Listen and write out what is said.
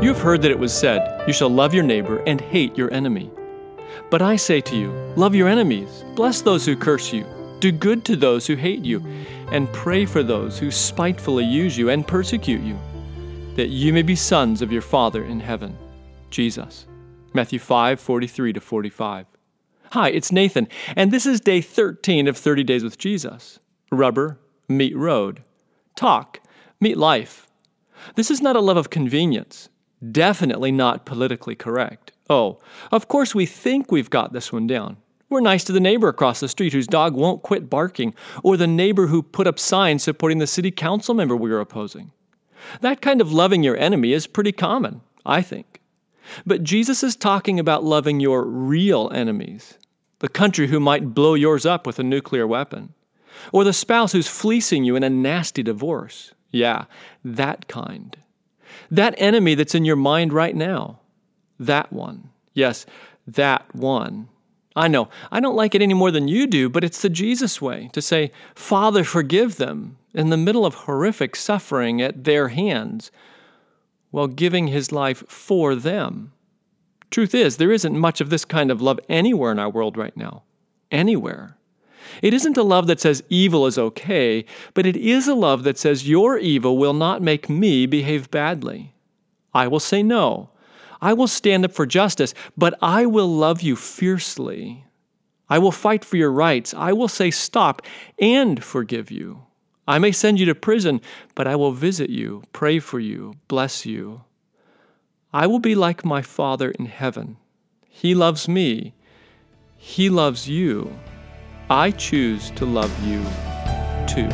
You have heard that it was said, You shall love your neighbor and hate your enemy. But I say to you, love your enemies, bless those who curse you, do good to those who hate you, and pray for those who spitefully use you and persecute you, that you may be sons of your Father in heaven. Jesus. Matthew 5 43 to 45. Hi, it's Nathan, and this is day 13 of 30 Days with Jesus. Rubber, meet road. Talk, meet life. This is not a love of convenience, definitely not politically correct. Oh, of course we think we've got this one down. We're nice to the neighbor across the street whose dog won't quit barking, or the neighbor who put up signs supporting the city council member we are opposing. That kind of loving your enemy is pretty common, I think. But Jesus is talking about loving your real enemies the country who might blow yours up with a nuclear weapon, or the spouse who's fleecing you in a nasty divorce. Yeah, that kind. That enemy that's in your mind right now. That one. Yes, that one. I know, I don't like it any more than you do, but it's the Jesus way to say, Father, forgive them in the middle of horrific suffering at their hands while giving his life for them. Truth is, there isn't much of this kind of love anywhere in our world right now. Anywhere. It isn't a love that says evil is okay, but it is a love that says your evil will not make me behave badly. I will say no. I will stand up for justice, but I will love you fiercely. I will fight for your rights. I will say stop and forgive you. I may send you to prison, but I will visit you, pray for you, bless you. I will be like my Father in heaven. He loves me. He loves you. I choose to love you too.